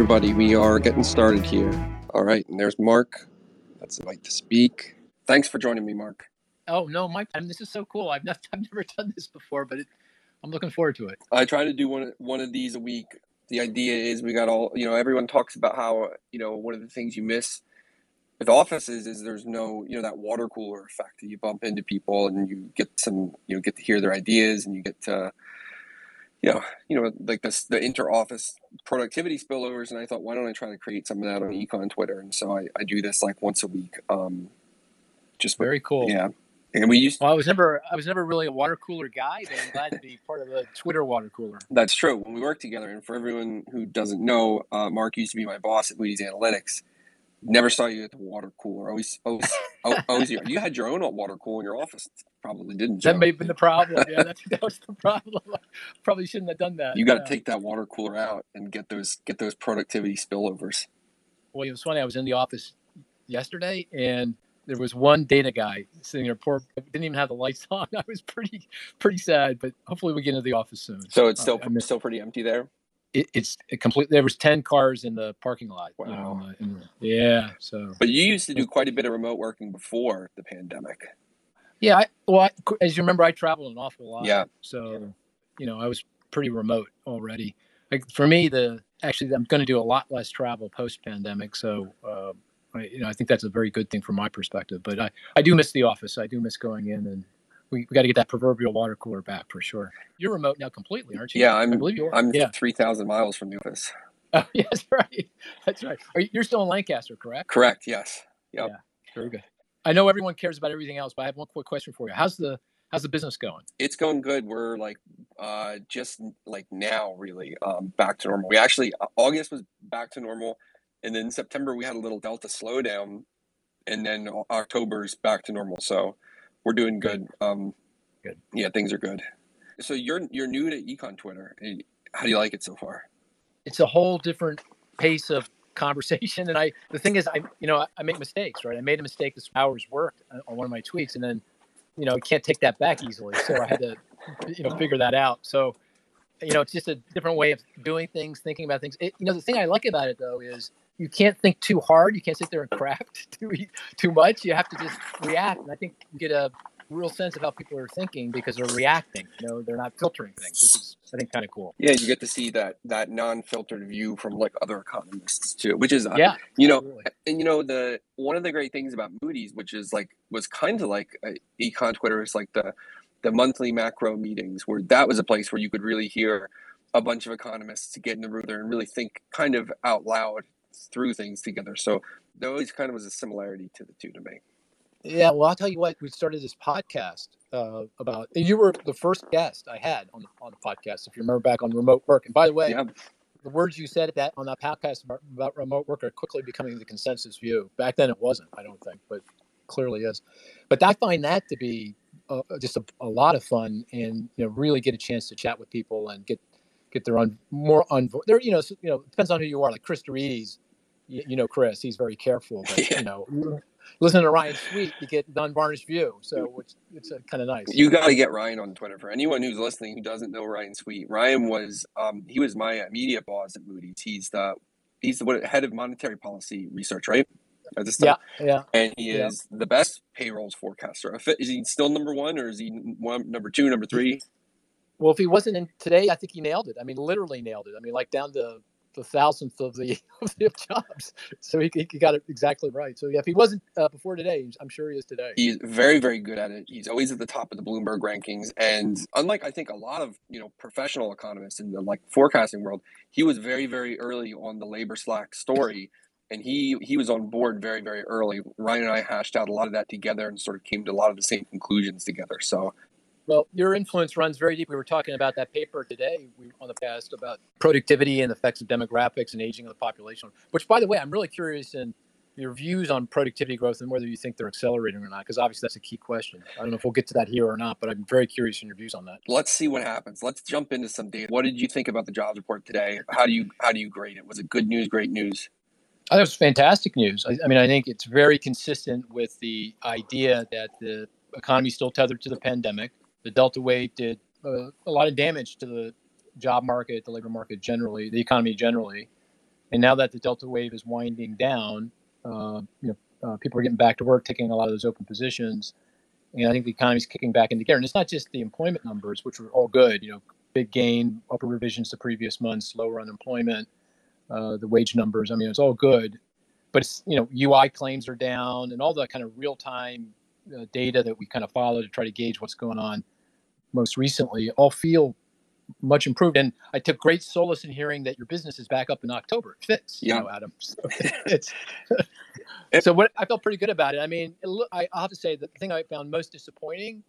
everybody. We are getting started here. All right, and there's Mark. That's the right to speak. Thanks for joining me, Mark. Oh no, Mike! I mean, this is so cool. I've not, I've never done this before, but it, I'm looking forward to it. I try to do one one of these a week. The idea is we got all you know. Everyone talks about how you know one of the things you miss with offices is there's no you know that water cooler effect. You bump into people and you get some you know get to hear their ideas and you get to you know, you know, like this the inter-office productivity spillovers, and I thought, why don't I try to create some of that on Econ Twitter? And so I, I do this like once a week. Um, just very cool. Yeah, and we used. Well, I was never I was never really a water cooler guy, but I'm glad to be part of the Twitter water cooler. That's true. When we worked together, and for everyone who doesn't know, uh, Mark used to be my boss at Moody's Analytics, Never saw you at the water cooler. Always, always, always. You had your own water cooler in your office. Probably didn't. That may have been the problem. Yeah, that, that was the problem. Probably shouldn't have done that. You got to yeah. take that water cooler out and get those get those productivity spillovers. Well, it was funny. I was in the office yesterday, and there was one data guy sitting there. Poor, didn't even have the lights on. I was pretty pretty sad, but hopefully we get into the office soon. So it's still uh, still pretty empty there it, it's complete. There was ten cars in the parking lot. Wow. You know, in the, yeah. So. But you used to do quite a bit of remote working before the pandemic. Yeah. I, well, I, as you remember, I traveled an awful lot. Yeah. So, you know, I was pretty remote already. Like for me, the actually, I'm going to do a lot less travel post pandemic. So. Uh, I, you know, I think that's a very good thing from my perspective. But I, I do miss the office. I do miss going in and we, we got to get that proverbial water cooler back for sure. You're remote now completely, aren't you? Yeah, I'm, I believe you are. I'm yeah. 3,000 miles from the office. Oh, yes, right. That's right. Are you, you're still in Lancaster, correct? Correct, yes. Yep. Yeah, very good. I know everyone cares about everything else, but I have one quick question for you. How's the how's the business going? It's going good. We're like uh, just like now, really um, back to normal. We actually uh, August was back to normal, and then September we had a little Delta slowdown, and then October's back to normal. So we're doing good. Um, good. Yeah, things are good. So you're you're new to Econ Twitter. How do you like it so far? It's a whole different pace of conversation, and I the thing is, I you know I make mistakes, right? I made a mistake this hours worked on one of my tweets, and then you know I can't take that back easily, so I had to you know figure that out. So you know it's just a different way of doing things, thinking about things. It, you know the thing I like about it though is you can't think too hard. You can't sit there and craft too too much. You have to just react. And I think you get a real sense of how people are thinking because they're reacting. You know, they're not filtering things, which is I think kind of cool. Yeah, you get to see that that non-filtered view from like other economists too, which is yeah, you know, absolutely. and you know the one of the great things about Moody's, which is like was kind of like uh, econ Twitter is like the the monthly macro meetings where that was a place where you could really hear a bunch of economists to get in the room there and really think kind of out loud through things together. So there always kind of was a similarity to the two to me. Yeah, well, I'll tell you what. We started this podcast uh, about, and you were the first guest I had on the, on the podcast. If you remember back on remote work, and by the way, yeah. the words you said that on that podcast about, about, remote work are quickly becoming the consensus view. Back then, it wasn't. I don't think, but clearly is. But I find that to be uh, just a, a, lot of fun, and you know, really get a chance to chat with people and get get their own more on. There, you know, so, you know, depends on who you are. Like Chris deRitis you, you know Chris, he's very careful. But, yeah. You know, listen to Ryan Sweet, you get the unvarnished view. So which it's uh, kind of nice. You got to get Ryan on Twitter. For anyone who's listening who doesn't know Ryan Sweet, Ryan was um, he was my media boss at Moody's. He's the he's the head of monetary policy research, right? At this time. Yeah, yeah. And he is yeah. the best payrolls forecaster. Is he still number one, or is he one, number two, number three? Well, if he wasn't in today, I think he nailed it. I mean, literally nailed it. I mean, like down to the thousandth of the of the jobs. So he, he got it exactly right. So yeah, if he wasn't uh, before today, I'm sure he is today. He's very very good at it. He's always at the top of the Bloomberg rankings, and unlike I think a lot of you know professional economists in the like forecasting world, he was very very early on the labor slack story. And he he was on board very very early. Ryan and I hashed out a lot of that together and sort of came to a lot of the same conclusions together. So well, your influence runs very deep. We were talking about that paper today on the past about productivity and the effects of demographics and aging of the population. Which, by the way, I'm really curious in your views on productivity growth and whether you think they're accelerating or not, because obviously that's a key question. I don't know if we'll get to that here or not, but I'm very curious in your views on that. Let's see what happens. Let's jump into some data. What did you think about the jobs report today? How do you how do you grade it? Was it good news, great news? Oh, I think it was fantastic news. I, I mean, I think it's very consistent with the idea that the economy is still tethered to the pandemic the Delta wave did uh, a lot of damage to the job market, the labor market generally, the economy generally. And now that the Delta wave is winding down, uh, you know, uh, people are getting back to work, taking a lot of those open positions, and I think the economy is kicking back into gear. And it's not just the employment numbers, which were all good. You know, big gain, upper revisions to previous months, lower unemployment, uh, the wage numbers. I mean, it's all good, but it's you know, UI claims are down, and all the kind of real time uh, data that we kind of follow to try to gauge what's going on. Most recently, all feel much improved. And I took great solace in hearing that your business is back up in October. It fits, yeah. you know, Adam. So it's so what I felt pretty good about it. I mean, it, I, I'll have to say the thing I found most disappointing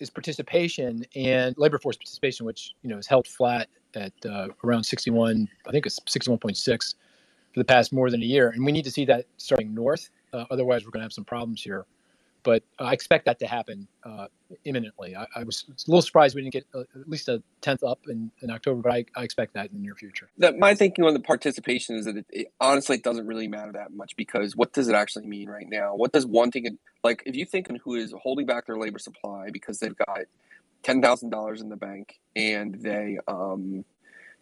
is participation and labor force participation, which you know is held flat at uh, around 61. I think it's 61.6 for the past more than a year, and we need to see that starting north. Uh, otherwise, we're going to have some problems here but I expect that to happen uh, imminently. I, I, was a little surprised we didn't get uh, at least a tenth up in, in October, but I, I, expect that in the near future. That my thinking on the participation is that it, it, honestly it doesn't really matter that much because what does it actually mean right now? What does wanting it like if you think who is holding back their labor supply because they've got ten thousand dollars in the bank and they um,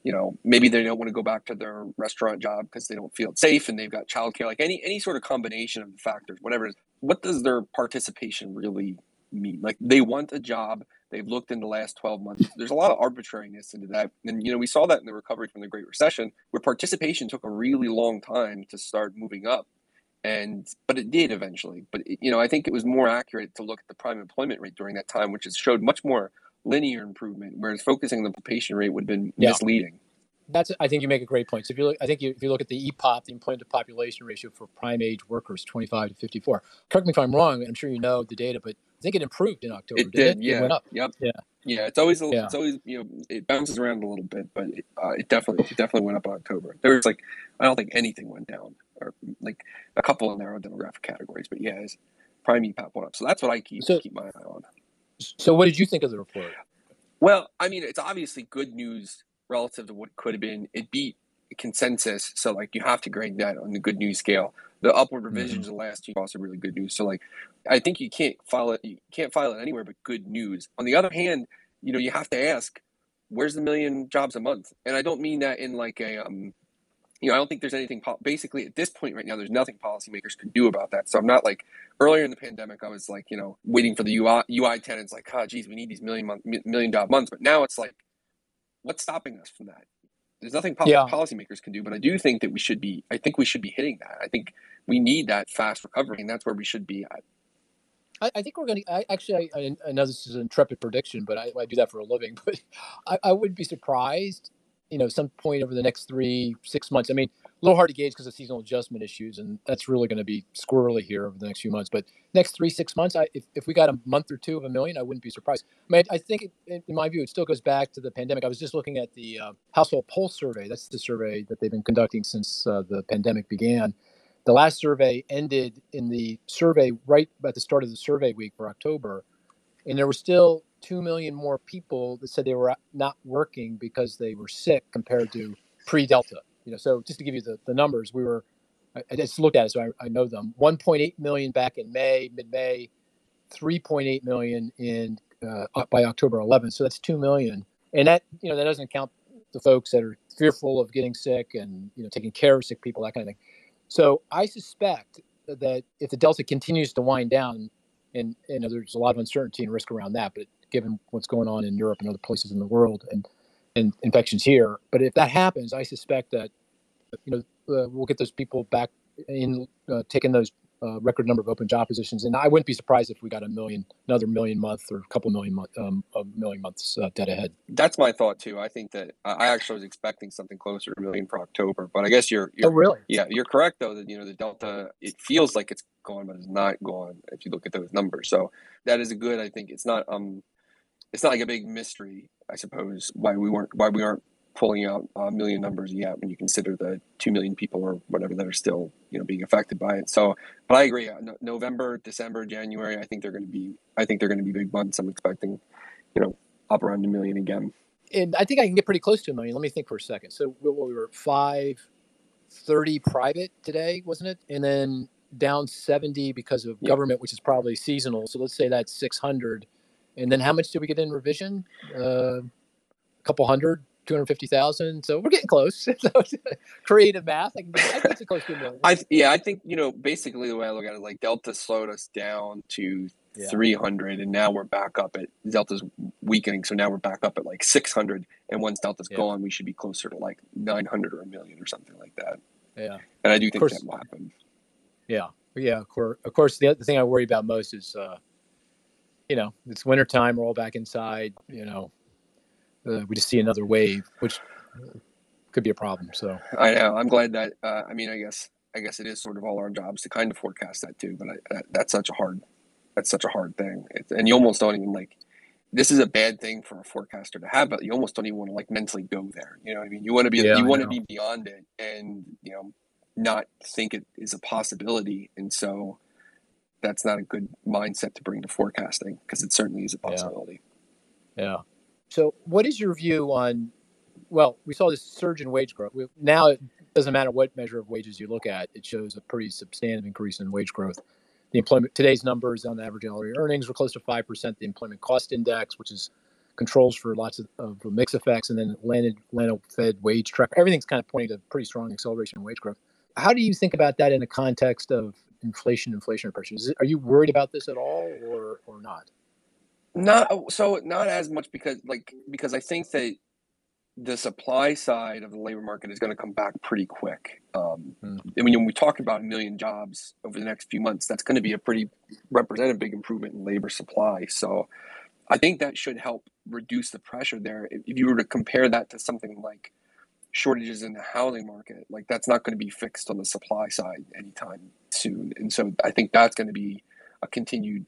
you know maybe they don't want to go back to their restaurant job because they don't feel safe and they've got childcare like any any sort of combination of factors whatever it is what does their participation really mean? Like they want a job. They've looked in the last 12 months. There's a lot of arbitrariness into that. And, you know, we saw that in the recovery from the Great Recession where participation took a really long time to start moving up. And, but it did eventually. But, you know, I think it was more accurate to look at the prime employment rate during that time, which has showed much more linear improvement, whereas focusing on the participation rate would have been yeah. misleading that's I think you make a great point. So if you look, I think you, if you look at the EPOP, the employment to population ratio for prime age workers, 25 to 54. Correct me if I'm wrong. I'm sure you know the data, but I think it improved in October. It did, it? yeah. It went up. Yep. Yeah. Yeah, it's always a, yeah. it's always you know it bounces around a little bit, but it, uh, it definitely it definitely went up in October. There was like I don't think anything went down, or like a couple of narrow demographic categories, but yeah, it's prime EPOP went up. So that's what I keep so, keep my eye on. So what did you think of the report? Well, I mean, it's obviously good news relative to what could have been. It beat consensus, so like you have to grade that on the good news scale. The upward revisions mm-hmm. the last two also really good news. So like, I think you can't file it. You can't file it anywhere but good news. On the other hand, you know you have to ask, where's the million jobs a month? And I don't mean that in like a um, you know, I don't think there's anything. Basically, at this point right now, there's nothing policymakers can do about that. So I'm not like earlier in the pandemic, I was like, you know, waiting for the UI, UI tenants, like, oh, geez, we need these million month, million job months. But now it's like, what's stopping us from that? There's nothing pol- yeah. policymakers can do, but I do think that we should be. I think we should be hitting that. I think we need that fast recovery, and that's where we should be at. I, I think we're going to. Actually, I, I, know this is an intrepid prediction, but I, I do that for a living. But I, I would be surprised, you know, some point over the next three, six months. I mean, a little hard to gauge because of seasonal adjustment issues, and that's really going to be squirrely here over the next few months. But next three six months, I, if, if we got a month or two of a million, I wouldn't be surprised. I mean, I think in my view, it still goes back to the pandemic. I was just looking at the uh, household pulse survey. That's the survey that they've been conducting since uh, the pandemic began. The last survey ended in the survey right at the start of the survey week for October, and there were still two million more people that said they were not working because they were sick compared to pre-Delta. You know, so just to give you the, the numbers, we were I, just looked at it, so I, I know them. 1.8 million back in May, mid-May, 3.8 million in uh, by October 11th. So that's two million, and that you know that doesn't count the folks that are fearful of getting sick and you know taking care of sick people, that kind of thing. So I suspect that if the Delta continues to wind down, and know there's a lot of uncertainty and risk around that, but given what's going on in Europe and other places in the world, and and infections here. But if that happens, I suspect that you know uh, we'll get those people back in uh, taking those uh, record number of open job positions, and I wouldn't be surprised if we got a million, another million month or a couple million month, um, a million months uh, dead ahead. That's my thought too. I think that I actually was expecting something closer to a million for October, but I guess you're, you're oh really yeah you're correct though that you know the delta it feels like it's gone, but it's not gone if you look at those numbers. So that is a good. I think it's not um it's not like a big mystery I suppose why we weren't why we aren't pulling out a million numbers yet when you consider the two million people or whatever that are still you know being affected by it. So, but I agree. Uh, no, November, December, January. I think they're going to be. I think they're going to be big months. I'm expecting, you know, up around a million again. And I think I can get pretty close to a million. Let me think for a second. So we were five thirty private today, wasn't it? And then down seventy because of government, which is probably seasonal. So let's say that's six hundred and then how much did we get in revision? Uh, a couple hundred. 250,000. So we're getting close. creative math. I can, I can get close to a million. I, yeah, I think, you know, basically the way I look at it, like Delta slowed us down to yeah. 300 and now we're back up at Delta's weakening. So now we're back up at like 600. And once Delta's yeah. gone, we should be closer to like 900 or a million or something like that. Yeah. And I do think course, that will happen. Yeah. Yeah. Of course, of course the other thing I worry about most is, uh, you know, it's wintertime. We're all back inside, you know, uh, we just see another wave, which could be a problem. So I know. I'm glad that. Uh, I mean, I guess I guess it is sort of all our jobs to kind of forecast that too. But I, that, that's such a hard that's such a hard thing, it's, and you almost don't even like. This is a bad thing for a forecaster to have, but you almost don't even want to like mentally go there. You know what I mean? You want to be yeah, you want to be beyond it, and you know, not think it is a possibility. And so, that's not a good mindset to bring to forecasting because it certainly is a possibility. yeah. yeah. So, what is your view on? Well, we saw this surge in wage growth. Now it doesn't matter what measure of wages you look at; it shows a pretty substantive increase in wage growth. The employment today's numbers on the average hourly earnings were close to five percent. The employment cost index, which is controls for lots of, of mix effects, and then Atlanta, Atlanta Fed wage track. Everything's kind of pointing to pretty strong acceleration in wage growth. How do you think about that in the context of inflation, inflationary pressures? Are you worried about this at all, or or not? Not so not as much because like because I think that the supply side of the labor market is going to come back pretty quick. Um, mm. I mean, when we talk about a million jobs over the next few months, that's going to be a pretty representative big improvement in labor supply. So I think that should help reduce the pressure there. If, if you were to compare that to something like shortages in the housing market, like that's not going to be fixed on the supply side anytime soon. And so I think that's going to be a continued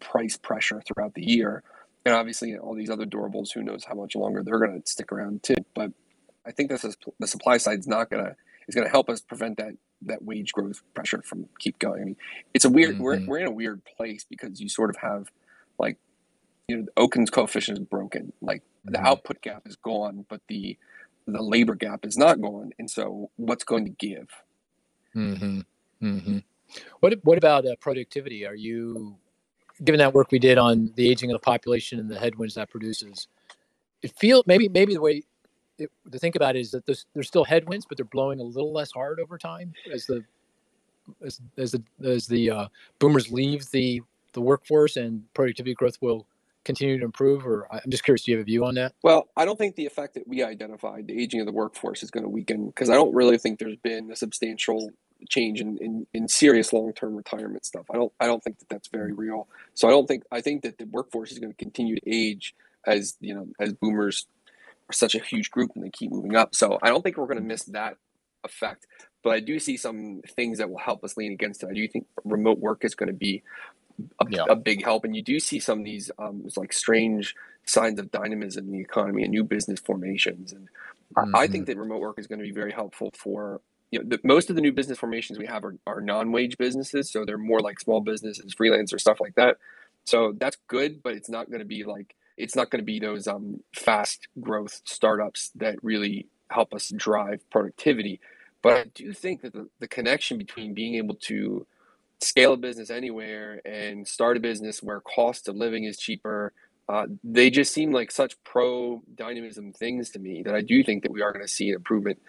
price pressure throughout the year. And obviously, all these other durables, who knows how much longer they're going to stick around too. But I think this is the supply side is not going to is going to help us prevent that that wage growth pressure from keep going. I mean, it's a weird mm-hmm. we're we're in a weird place because you sort of have like you know Okun's coefficient is broken, like mm-hmm. the output gap is gone, but the the labor gap is not gone, and so what's going to give? Mm-hmm. Mm-hmm. What what about uh, productivity? Are you given that work we did on the aging of the population and the headwinds that produces, it feels maybe maybe the way it, to think about it is that there's, there's still headwinds, but they're blowing a little less hard over time as the as, as the as the uh, boomers leave the the workforce and productivity growth will continue to improve or i'm just curious do you have a view on that well i don't think the effect that we identified the aging of the workforce is going to weaken because i don't really think there's been a substantial change in, in, in serious long-term retirement stuff. I don't I don't think that that's very real. So I don't think I think that the workforce is going to continue to age as you know as boomers are such a huge group and they keep moving up. So I don't think we're going to miss that effect. But I do see some things that will help us lean against it. I do think remote work is going to be a, yeah. a big help, and you do see some of these um, like strange signs of dynamism in the economy and new business formations. And mm-hmm. I think that remote work is going to be very helpful for you know, the, most of the new business formations we have are, are non-wage businesses, so they're more like small businesses, freelancer stuff like that. So that's good, but it's not going to be like it's not going to be those um, fast growth startups that really help us drive productivity. But I do think that the, the connection between being able to scale a business anywhere and start a business where cost of living is cheaper, uh, they just seem like such pro dynamism things to me that I do think that we are going to see an improvement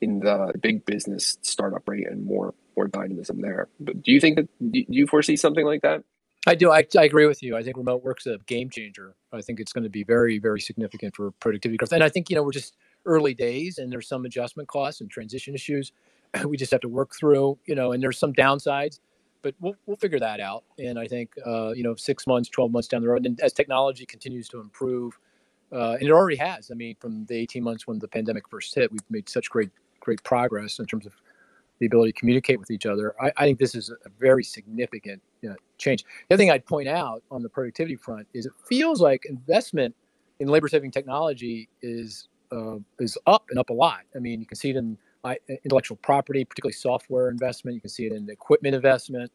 in the big business startup rate and more more dynamism there. But do you think that do you foresee something like that? I do. I, I agree with you. I think remote work's a game changer. I think it's going to be very, very significant for productivity growth. And I think, you know, we're just early days and there's some adjustment costs and transition issues we just have to work through, you know, and there's some downsides, but we'll, we'll figure that out. And I think, uh, you know, six months, 12 months down the road, and as technology continues to improve, uh, and it already has, I mean, from the 18 months when the pandemic first hit, we've made such great great progress in terms of the ability to communicate with each other. I, I think this is a very significant you know, change. The other thing I'd point out on the productivity front is it feels like investment in labor saving technology is uh, is up and up a lot. I mean, you can see it in intellectual property, particularly software investment. You can see it in equipment investment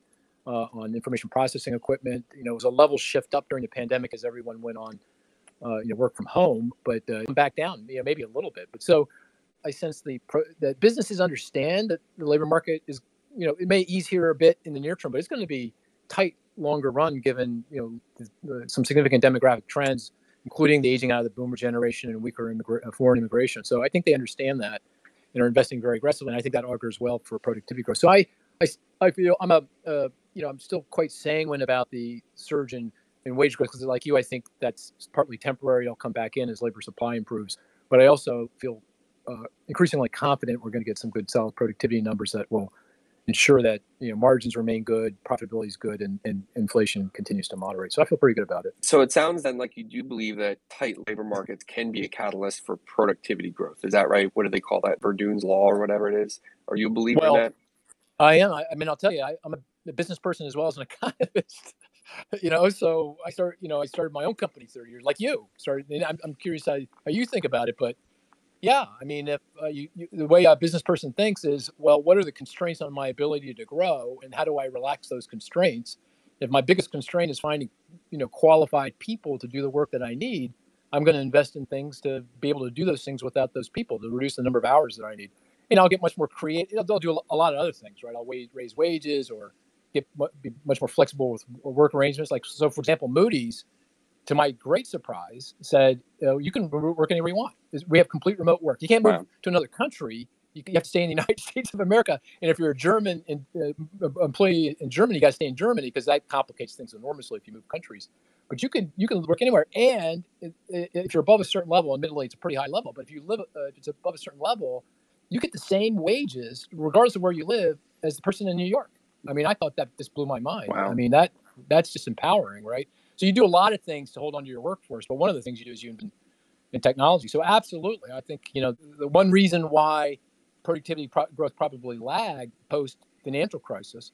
uh, on information processing equipment. You know, it was a level shift up during the pandemic as everyone went on, uh, you know, work from home, but uh, back down, you know, maybe a little bit. But so I sense the pro, that businesses understand that the labor market is, you know, it may ease here a bit in the near term, but it's going to be tight longer run given, you know, the, the, some significant demographic trends including the aging out of the boomer generation and weaker immigra- uh, foreign immigration. So I think they understand that and are investing very aggressively. And I think that augurs well for productivity growth. So I, I, I feel I'm a, uh, you know, I'm still quite sanguine about the surge in, in wage growth because, like you, I think that's partly temporary. It'll come back in as labor supply improves. But I also feel uh, increasingly confident we're going to get some good, solid productivity numbers that will ensure that you know margins remain good, profitability is good, and, and inflation continues to moderate. So I feel pretty good about it. So it sounds then like you do believe that tight labor markets can be a catalyst for productivity growth. Is that right? What do they call that? Verdoorn's law or whatever it is. Are you believing well, that? I am. I, I, mean, I'll tell you, I, am a business person as well as an economist. you know, so I start. You know, I started my own company 30 years, like you started. I'm, I'm curious how, how you think about it, but yeah, I mean, if uh, you, you, the way a business person thinks is, well, what are the constraints on my ability to grow, and how do I relax those constraints? If my biggest constraint is finding, you know, qualified people to do the work that I need, I'm going to invest in things to be able to do those things without those people to reduce the number of hours that I need. And I'll get much more creative. I'll do a lot of other things, right? I'll raise wages or get be much more flexible with work arrangements. Like so, for example, Moody's to my great surprise, said, you can work anywhere you want. We have complete remote work. You can't move wow. to another country. You, have to stay in the United States of America. And if you're a German in, uh, employee in Germany, you got to stay in Germany because that complicates things enormously if you move countries. But you can you can work anywhere. And if you're above a certain level, admittedly, it's a pretty high level. But if you live, uh, if it's above a certain level, you get the same wages regardless of where you live as the person in New York. I mean, I thought that this blew my mind. Wow. I mean, that that's just empowering, right? So you do a lot of things to hold on to your workforce, but one of the things you do is you invent in technology. So absolutely, I think you know the one reason why productivity pro- growth probably lagged post financial crisis.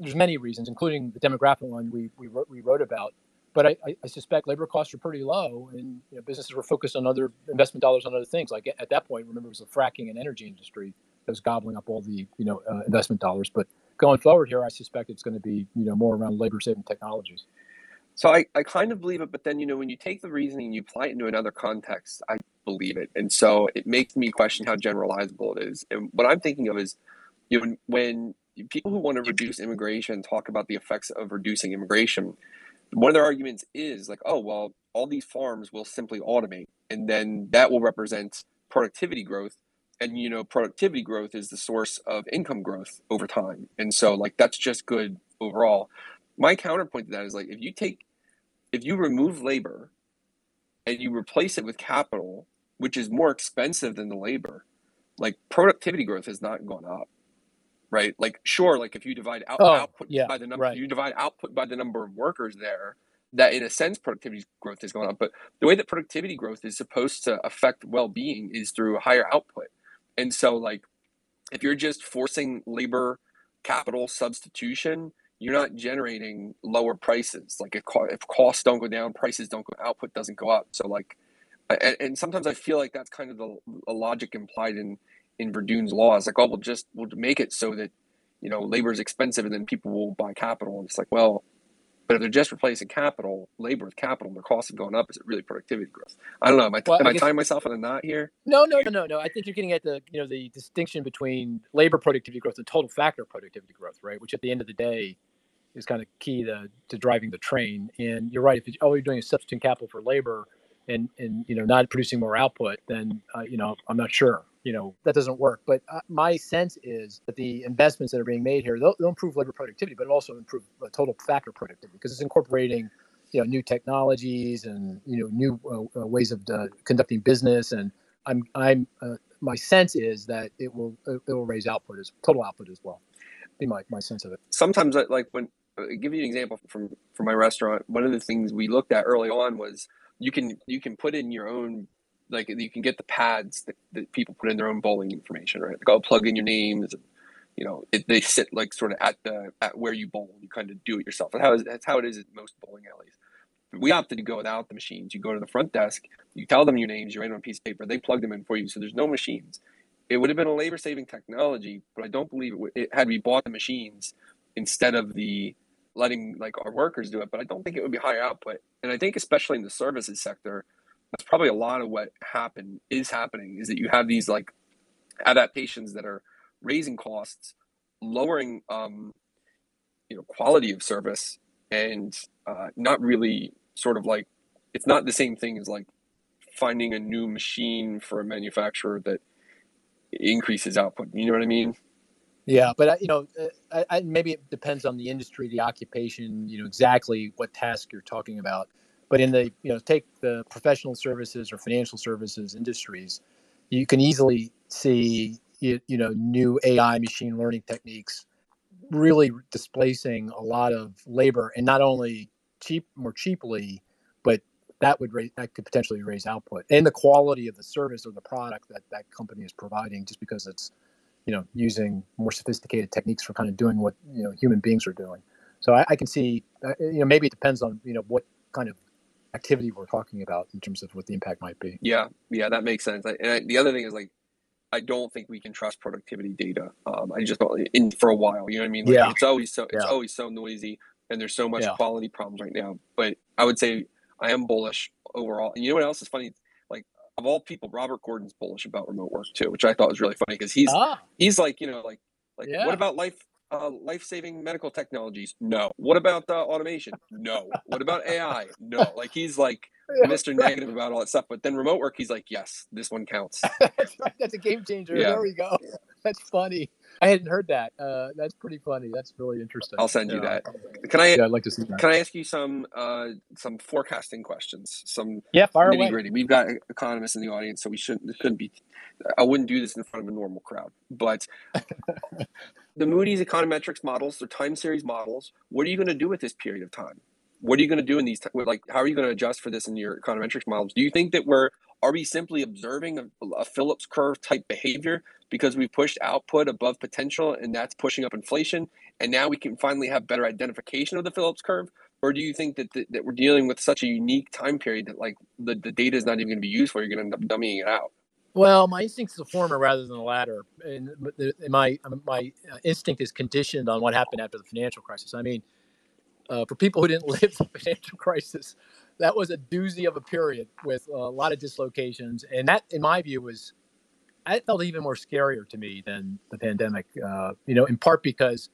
There's many reasons, including the demographic one we we wrote, we wrote about. But I, I, suspect labor costs are pretty low, and you know, businesses were focused on other investment dollars on other things. Like at that point, remember it was the fracking and energy industry that was gobbling up all the you know uh, investment dollars. But going forward here, I suspect it's going to be you know more around labor saving technologies. So I, I kind of believe it, but then you know when you take the reasoning and you apply it into another context, I believe it, and so it makes me question how generalizable it is. And what I'm thinking of is, you know, when people who want to reduce immigration talk about the effects of reducing immigration, one of their arguments is like, oh well, all these farms will simply automate, and then that will represent productivity growth, and you know, productivity growth is the source of income growth over time, and so like that's just good overall. My counterpoint to that is like if you take if you remove labor and you replace it with capital, which is more expensive than the labor, like productivity growth has not gone up. Right? Like sure, like if you divide out, oh, output yeah, by the number right. you divide output by the number of workers there, that in a sense productivity growth has gone up. But the way that productivity growth is supposed to affect well-being is through higher output. And so like if you're just forcing labor capital substitution, you're not generating lower prices. Like if, if costs don't go down, prices don't go, output doesn't go up. So like, and, and sometimes I feel like that's kind of the logic implied in in Verdoorn's laws. Like, oh, we'll just we'll make it so that you know labor is expensive, and then people will buy capital. And it's like, well, but if they're just replacing capital, labor with capital, and their costs have gone up, is it really productivity growth? I don't know. Am I, well, am I, guess, tying myself in a knot here? No, no, no, no, no. I think you're getting at the you know the distinction between labor productivity growth and total factor productivity growth, right? Which at the end of the day is kind of key to, to driving the train. And you're right. If all you're doing is substituting capital for labor and, and, you know, not producing more output, then, uh, you know, I'm not sure, you know, that doesn't work. But uh, my sense is that the investments that are being made here, they'll, they'll improve labor productivity, but also improve uh, total factor productivity because it's incorporating, you know, new technologies and, you know, new uh, uh, ways of uh, conducting business. And I'm, I'm, my sense is that it will, it will raise output as total output as well. Be my, my sense of it. Sometimes, like when I'll uh, give you an example from from my restaurant. One of the things we looked at early on was you can you can put in your own like you can get the pads that, that people put in their own bowling information, right? Like I'll plug in your names. And, you know, it, they sit like sort of at the at where you bowl. You kind of do it yourself. That's how, that's how it is at most bowling alleys. We opted to go without the machines. You go to the front desk, you tell them your names, you write on a piece of paper, they plug them in for you. So there's no machines. It would have been a labor saving technology, but I don't believe it, would, it had we bought the machines instead of the letting like our workers do it, but I don't think it would be higher output. And I think especially in the services sector, that's probably a lot of what happened is happening is that you have these like adaptations that are raising costs, lowering um, you know quality of service, and uh, not really sort of like it's not the same thing as like finding a new machine for a manufacturer that increases output. You know what I mean? Yeah, but uh, you know, uh, I, I, maybe it depends on the industry, the occupation. You know exactly what task you're talking about. But in the you know, take the professional services or financial services industries, you can easily see you, you know new AI machine learning techniques really displacing a lot of labor, and not only cheap more cheaply, that would raise that could potentially raise output and the quality of the service or the product that that company is providing, just because it's you know using more sophisticated techniques for kind of doing what you know human beings are doing. So I, I can see uh, you know maybe it depends on you know what kind of activity we're talking about in terms of what the impact might be. Yeah, yeah, that makes sense. And I, the other thing is like, I don't think we can trust productivity data. Um, I just don't in for a while. You know what I mean? Like, yeah. It's always so it's yeah. always so noisy, and there's so much yeah. quality problems right now. But I would say I am bullish overall. And you know what else is funny? Like of all people, Robert Gordon's bullish about remote work too, which I thought was really funny because he's ah. he's like you know like like yeah. what about life uh, life saving medical technologies? No. What about uh, automation? No. What about AI? No. Like he's like yeah, Mr. Negative about all that stuff, but then remote work, he's like, yes, this one counts. That's right. That's a game changer. Yeah. There we go. That's funny. I hadn't heard that. Uh, that's pretty funny. That's really interesting. I'll send you that. Can I? Yeah, I'd like to see that. Can I ask you some uh, some forecasting questions? Some yeah, fire nitty gritty. We've got economists in the audience, so we shouldn't. This shouldn't be. I wouldn't do this in front of a normal crowd. But the Moody's econometrics models, they're time series models. What are you going to do with this period of time? What are you going to do in these? T- like, how are you going to adjust for this in your econometrics models? Do you think that we're are we simply observing a, a Phillips curve type behavior because we pushed output above potential and that's pushing up inflation and now we can finally have better identification of the phillips curve? Or do you think that, th- that we're dealing with such a unique time period that like the, the data is not even going to be useful you're going to end up dummying it out? Well my instinct is the former rather than the latter and my my instinct is conditioned on what happened after the financial crisis. I mean uh, for people who didn't live the financial crisis that was a doozy of a period with a lot of dislocations and that in my view was that felt even more scarier to me than the pandemic. Uh, you know, in part because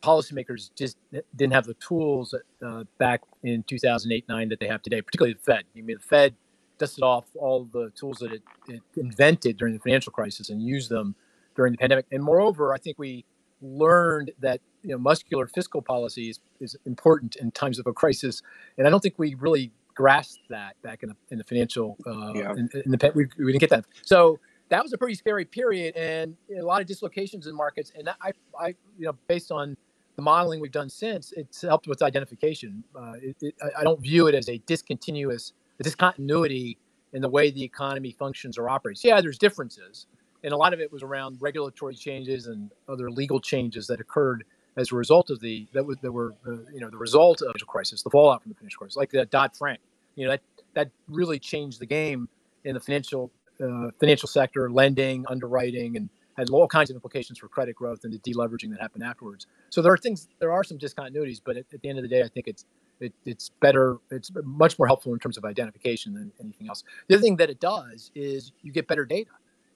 policymakers just didn't have the tools uh, back in 2008 9 that they have today, particularly the Fed. I mean, the Fed dusted off all the tools that it, it invented during the financial crisis and used them during the pandemic. And moreover, I think we learned that you know muscular fiscal policy is, is important in times of a crisis, and I don't think we really grasped that back in the, in the financial uh, yeah. in, in, the we, we didn't get that. So that was a pretty scary period and a lot of dislocations in markets. And I, I, you know, based on the modeling we've done since, it's helped with identification. Uh, it, it, I don't view it as a discontinuous, a discontinuity in the way the economy functions or operates. Yeah, there's differences, and a lot of it was around regulatory changes and other legal changes that occurred as a result of the that, was, that were uh, you know the result of the crisis, the fallout from the financial crisis, like the Dodd Frank. You know that that really changed the game in the financial uh, financial sector, lending, underwriting, and had all kinds of implications for credit growth and the deleveraging that happened afterwards. So there are things, there are some discontinuities, but at, at the end of the day, I think it's it, it's better, it's much more helpful in terms of identification than anything else. The other thing that it does is you get better data.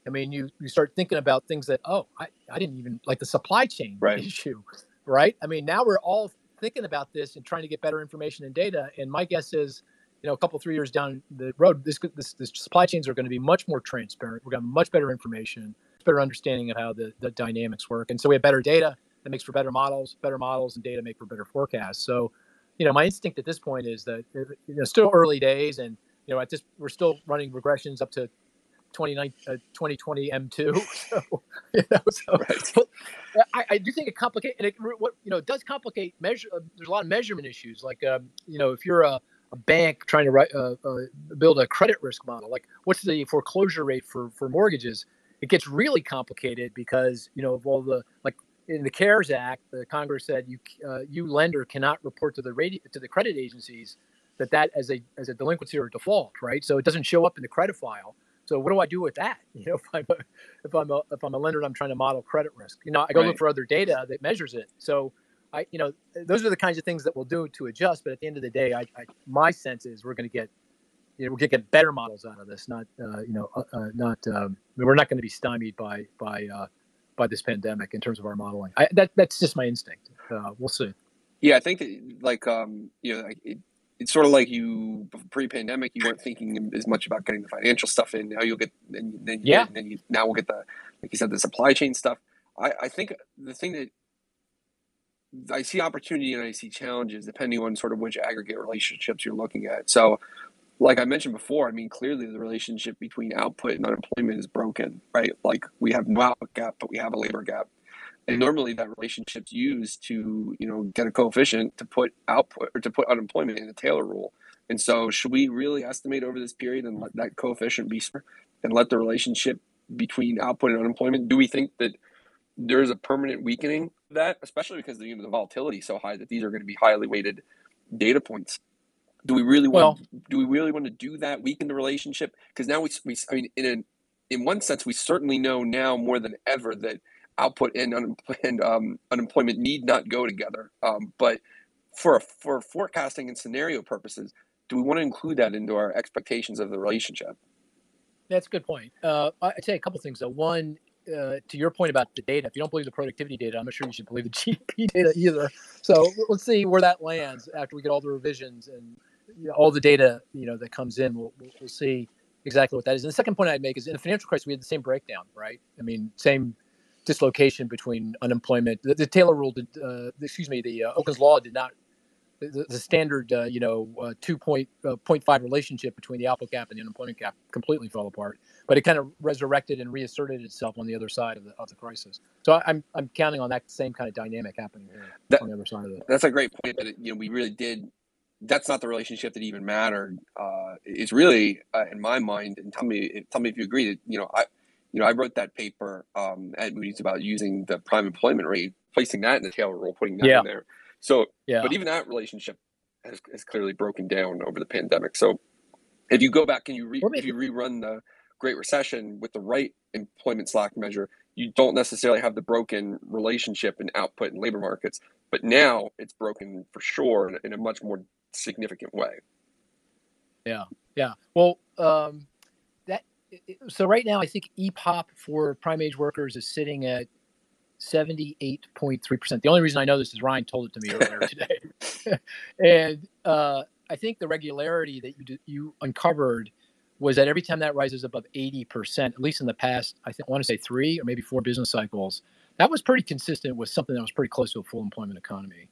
I mean, you you start thinking about things that oh, I, I didn't even like the supply chain right. issue, right? I mean, now we're all thinking about this and trying to get better information and data. And my guess is you know, a couple three years down the road, this, this, this supply chains are going to be much more transparent. We're going to have much better information, better understanding of how the, the dynamics work, and so we have better data that makes for better models. Better models and data make for better forecasts. So, you know, my instinct at this point is that you know, still early days, and you know, at this we're still running regressions up to 2020 uh, M2. So, you know, so right. I, I, do think it complicates, and it, what you know, it does complicate measure. Uh, there's a lot of measurement issues. Like, um, you know, if you're a a bank trying to write, uh, uh, build a credit risk model. Like, what's the foreclosure rate for for mortgages? It gets really complicated because you know of all the like in the CARES Act, the Congress said you uh, you lender cannot report to the radi- to the credit agencies that that as a as a delinquency or default, right? So it doesn't show up in the credit file. So what do I do with that? You know, if I'm a, if I'm a, if I'm a lender and I'm trying to model credit risk, you know, I go right. look for other data that measures it. So I, you know, those are the kinds of things that we'll do to adjust. But at the end of the day, I, I my sense is we're going to get, you know, we're going to get better models out of this. Not, uh, you know, uh, uh, not um, we're not going to be stymied by by uh, by this pandemic in terms of our modeling. I, that that's just my instinct. Uh, we'll see. Yeah, I think that, like um, you know, like it, it's sort of like you pre-pandemic you weren't thinking as much about getting the financial stuff in now you'll get then, then yeah get, then you, now we'll get the like you said the supply chain stuff I, I think the thing that I see opportunity and I see challenges depending on sort of which aggregate relationships you're looking at. So, like I mentioned before, I mean, clearly the relationship between output and unemployment is broken, right? Like we have no output gap, but we have a labor gap. And normally that relationship's used to, you know, get a coefficient to put output or to put unemployment in the Taylor rule. And so should we really estimate over this period and let that coefficient be and let the relationship between output and unemployment? Do we think that there's a permanent weakening of that, especially because the, you know, the volatility is so high that these are going to be highly weighted data points. Do we really want? Well, do we really want to do that? Weaken the relationship? Because now we, we, I mean, in an, in one sense, we certainly know now more than ever that output and, and um, unemployment need not go together. Um, but for for forecasting and scenario purposes, do we want to include that into our expectations of the relationship? That's a good point. Uh, I'd say a couple things though. One, uh, to your point about the data, if you don't believe the productivity data, I'm not sure you should believe the GDP data either. So let's see where that lands after we get all the revisions and you know, all the data you know that comes in. We'll, we'll see exactly what that is. And the second point I'd make is in the financial crisis we had the same breakdown, right? I mean, same dislocation between unemployment. The, the Taylor rule did, uh, excuse me, the uh, Okun's law did not the, the standard, uh, you know, uh, two point, uh, 0.5 relationship between the output gap and the unemployment gap completely fell apart. But it kind of resurrected and reasserted itself on the other side of the of the crisis. So I, I'm I'm counting on that same kind of dynamic happening here that, on the other side of it. That's a great point. That you know we really did. That's not the relationship that even mattered. Uh, it's really, uh, in my mind, and tell me tell me if you agree that you know I you know I wrote that paper um, at Moody's about using the prime employment rate, placing that in the Taylor rule, putting that yeah. in there so, yeah. but even that relationship has, has clearly broken down over the pandemic. So, if you go back and you re, if you rerun the Great Recession with the right employment slack measure, you don't necessarily have the broken relationship in output and labor markets. But now it's broken for sure in, in a much more significant way. Yeah, yeah. Well, um, so right now I think EPOP for prime age workers is sitting at 78.3%. The only reason I know this is Ryan told it to me earlier today. and uh, I think the regularity that you, you uncovered was that every time that rises above 80%, at least in the past, I think I want to say three or maybe four business cycles, that was pretty consistent with something that was pretty close to a full employment economy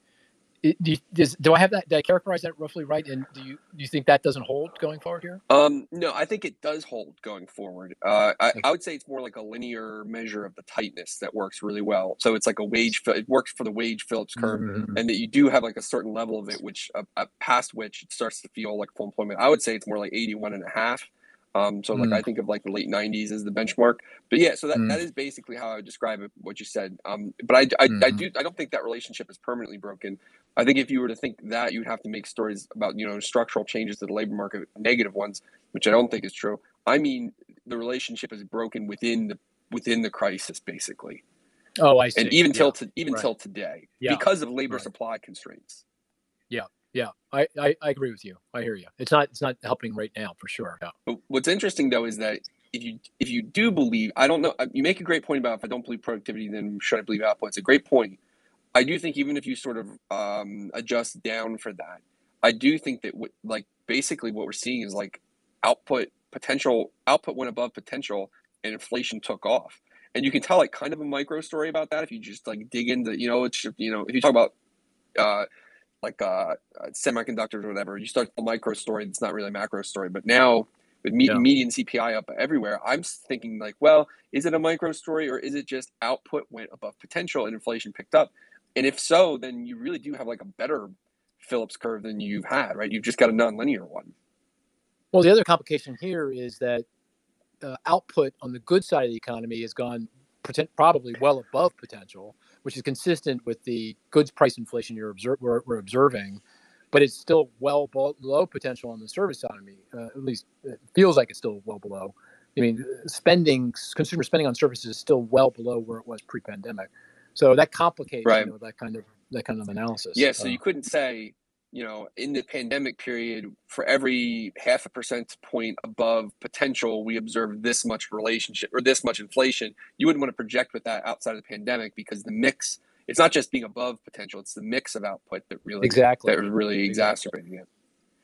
do, you, does, do I have that? Did I characterize that roughly right? And do you do you think that doesn't hold going forward here? Um, no, I think it does hold going forward. Uh, I, I, would say it's more like a linear measure of the tightness that works really well. So it's like a wage. It works for the wage Phillips curve, mm-hmm. and that you do have like a certain level of it, which uh, uh, past which it starts to feel like full employment. I would say it's more like 81 and a half. Um, so like mm. I think of like the late '90s as the benchmark, but yeah, so that, mm. that is basically how I would describe it. What you said, um, but I, I, mm. I, mm-hmm. do I don't think that relationship is permanently broken. I think if you were to think that, you'd have to make stories about you know structural changes to the labor market, negative ones, which I don't think is true. I mean, the relationship is broken within the within the crisis, basically. Oh, I see. And even yeah. till to, even right. till today, yeah. because of labor right. supply constraints. Yeah, yeah, I, I, I agree with you. I hear you. It's not it's not helping right now for sure. Yeah. But what's interesting though is that if you if you do believe, I don't know, uh, you make a great point about if I don't believe productivity, then should I believe output? It's a great point. I do think even if you sort of um, adjust down for that, I do think that w- like basically what we're seeing is like output potential output went above potential and inflation took off. And you can tell like kind of a micro story about that if you just like dig into you know it's you know if you talk about uh, like uh, semiconductors or whatever, you start a micro story that's not really a macro story. But now with me- yeah. median CPI up everywhere, I'm thinking like, well, is it a micro story or is it just output went above potential and inflation picked up? And if so, then you really do have like a better Phillips curve than you've had, right? You've just got a nonlinear one. Well, the other complication here is that uh, output on the good side of the economy has gone probably well above potential, which is consistent with the goods price inflation you're we're, we're, observing, but it's still well below potential on the service economy. Uh, at least it feels like it's still well below. I mean, spending, consumer spending on services is still well below where it was pre-pandemic. So that complicates right. you know, that kind of that kind of analysis. Yeah, so uh, you couldn't say, you know, in the pandemic period, for every half a percent point above potential, we observed this much relationship or this much inflation. You wouldn't want to project with that outside of the pandemic because the mix. It's not just being above potential; it's the mix of output that really exactly that was really exactly. exacerbating it.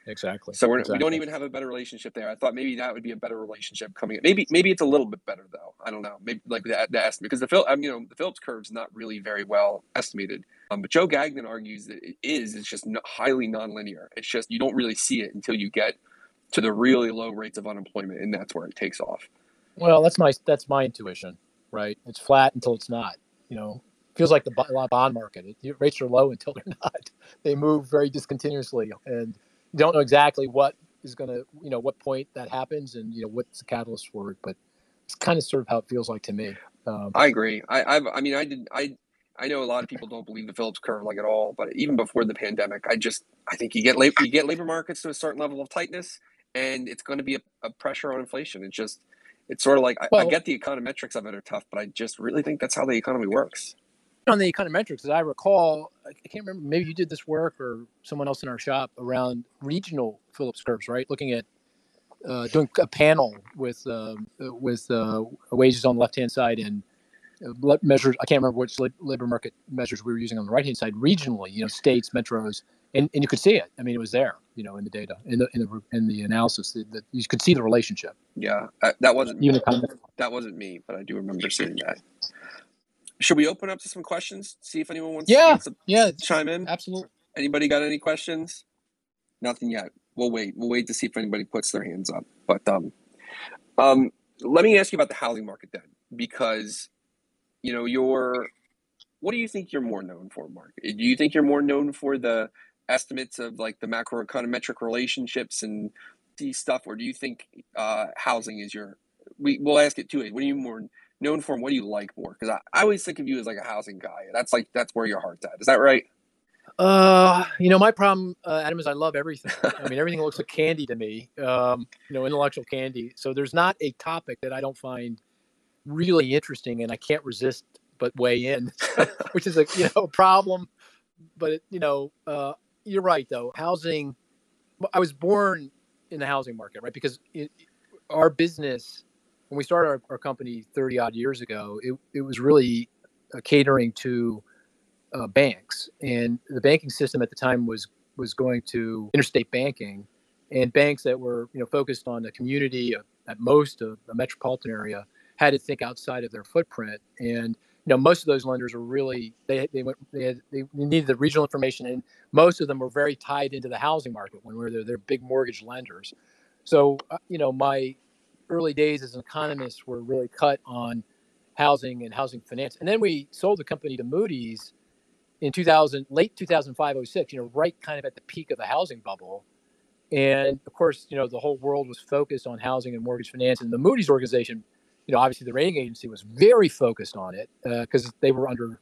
Exactly. So we're, exactly. we don't even have a better relationship there. I thought maybe that would be a better relationship coming. Maybe maybe it's a little bit better though. I don't know. Maybe like the, the estimate because the Phil, I mean, you know, the Phillips curve is not really very well estimated. Um, but Joe Gagnon argues that it is. It's just highly nonlinear. It's just you don't really see it until you get to the really low rates of unemployment, and that's where it takes off. Well, that's my that's my intuition, right? It's flat until it's not. You know, feels like the bond market. It, rates are low until they're not. They move very discontinuously, and don't know exactly what is going to, you know, what point that happens, and you know what's the catalyst for it. But it's kind of sort of how it feels like to me. Um, I agree. I, I've, I mean, I did. I, I know a lot of people don't believe the Phillips curve like at all. But even before the pandemic, I just, I think you get labor, you get labor markets to a certain level of tightness, and it's going to be a, a pressure on inflation. It's just, it's sort of like well, I, I get the econometrics of it are tough, but I just really think that's how the economy works on the econometrics, as I recall, I can't remember. Maybe you did this work or someone else in our shop around regional Phillips curves, right? Looking at uh, doing a panel with uh, with uh, wages on the left hand side and uh, measures. I can't remember which labor market measures we were using on the right hand side regionally. You know, states, metros, and, and you could see it. I mean, it was there. You know, in the data, in the in the in the analysis, that you could see the relationship. Yeah, that wasn't that wasn't me, but I do remember seeing that. Should we open up to some questions? See if anyone wants, yeah, wants to yeah, chime in. Absolutely. Anybody got any questions? Nothing yet. We'll wait. We'll wait to see if anybody puts their hands up. But um, um, let me ask you about the housing market then, because you know you're. What do you think you're more known for, Mark? Do you think you're more known for the estimates of like the macroeconometric relationships and these stuff, or do you think uh, housing is your? We we'll ask it too. What are you more known for and what do you like more? Because I, I always think of you as like a housing guy. That's like that's where your heart's at. Is that right? Uh, you know, my problem, uh, Adam, is I love everything. I mean, everything looks like candy to me. Um, you know, intellectual candy. So there's not a topic that I don't find really interesting, and I can't resist but weigh in, which is a you know problem. But it, you know, uh, you're right though. Housing. I was born in the housing market, right? Because it, our business when we started our, our company 30 odd years ago, it, it was really uh, catering to uh, banks, and the banking system at the time was was going to interstate banking, and banks that were you know focused on the community at most a, a metropolitan area had to think outside of their footprint, and you know most of those lenders were really they they went they, had, they needed the regional information, and most of them were very tied into the housing market when we they're, they're big mortgage lenders. So uh, you know my early days as an economist were really cut on housing and housing finance. And then we sold the company to Moody's in 2000, late 2005, 06, you know, right kind of at the peak of the housing bubble. And of course, you know, the whole world was focused on housing and mortgage finance. And the Moody's organization, you know, obviously the rating agency was very focused on it because uh, they were under,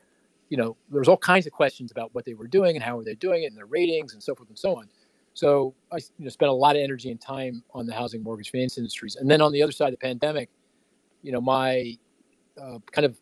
you know, there was all kinds of questions about what they were doing and how were they doing it and their ratings and so forth and so on. So I you know, spent a lot of energy and time on the housing mortgage finance industries. And then on the other side of the pandemic, you know, my uh, kind of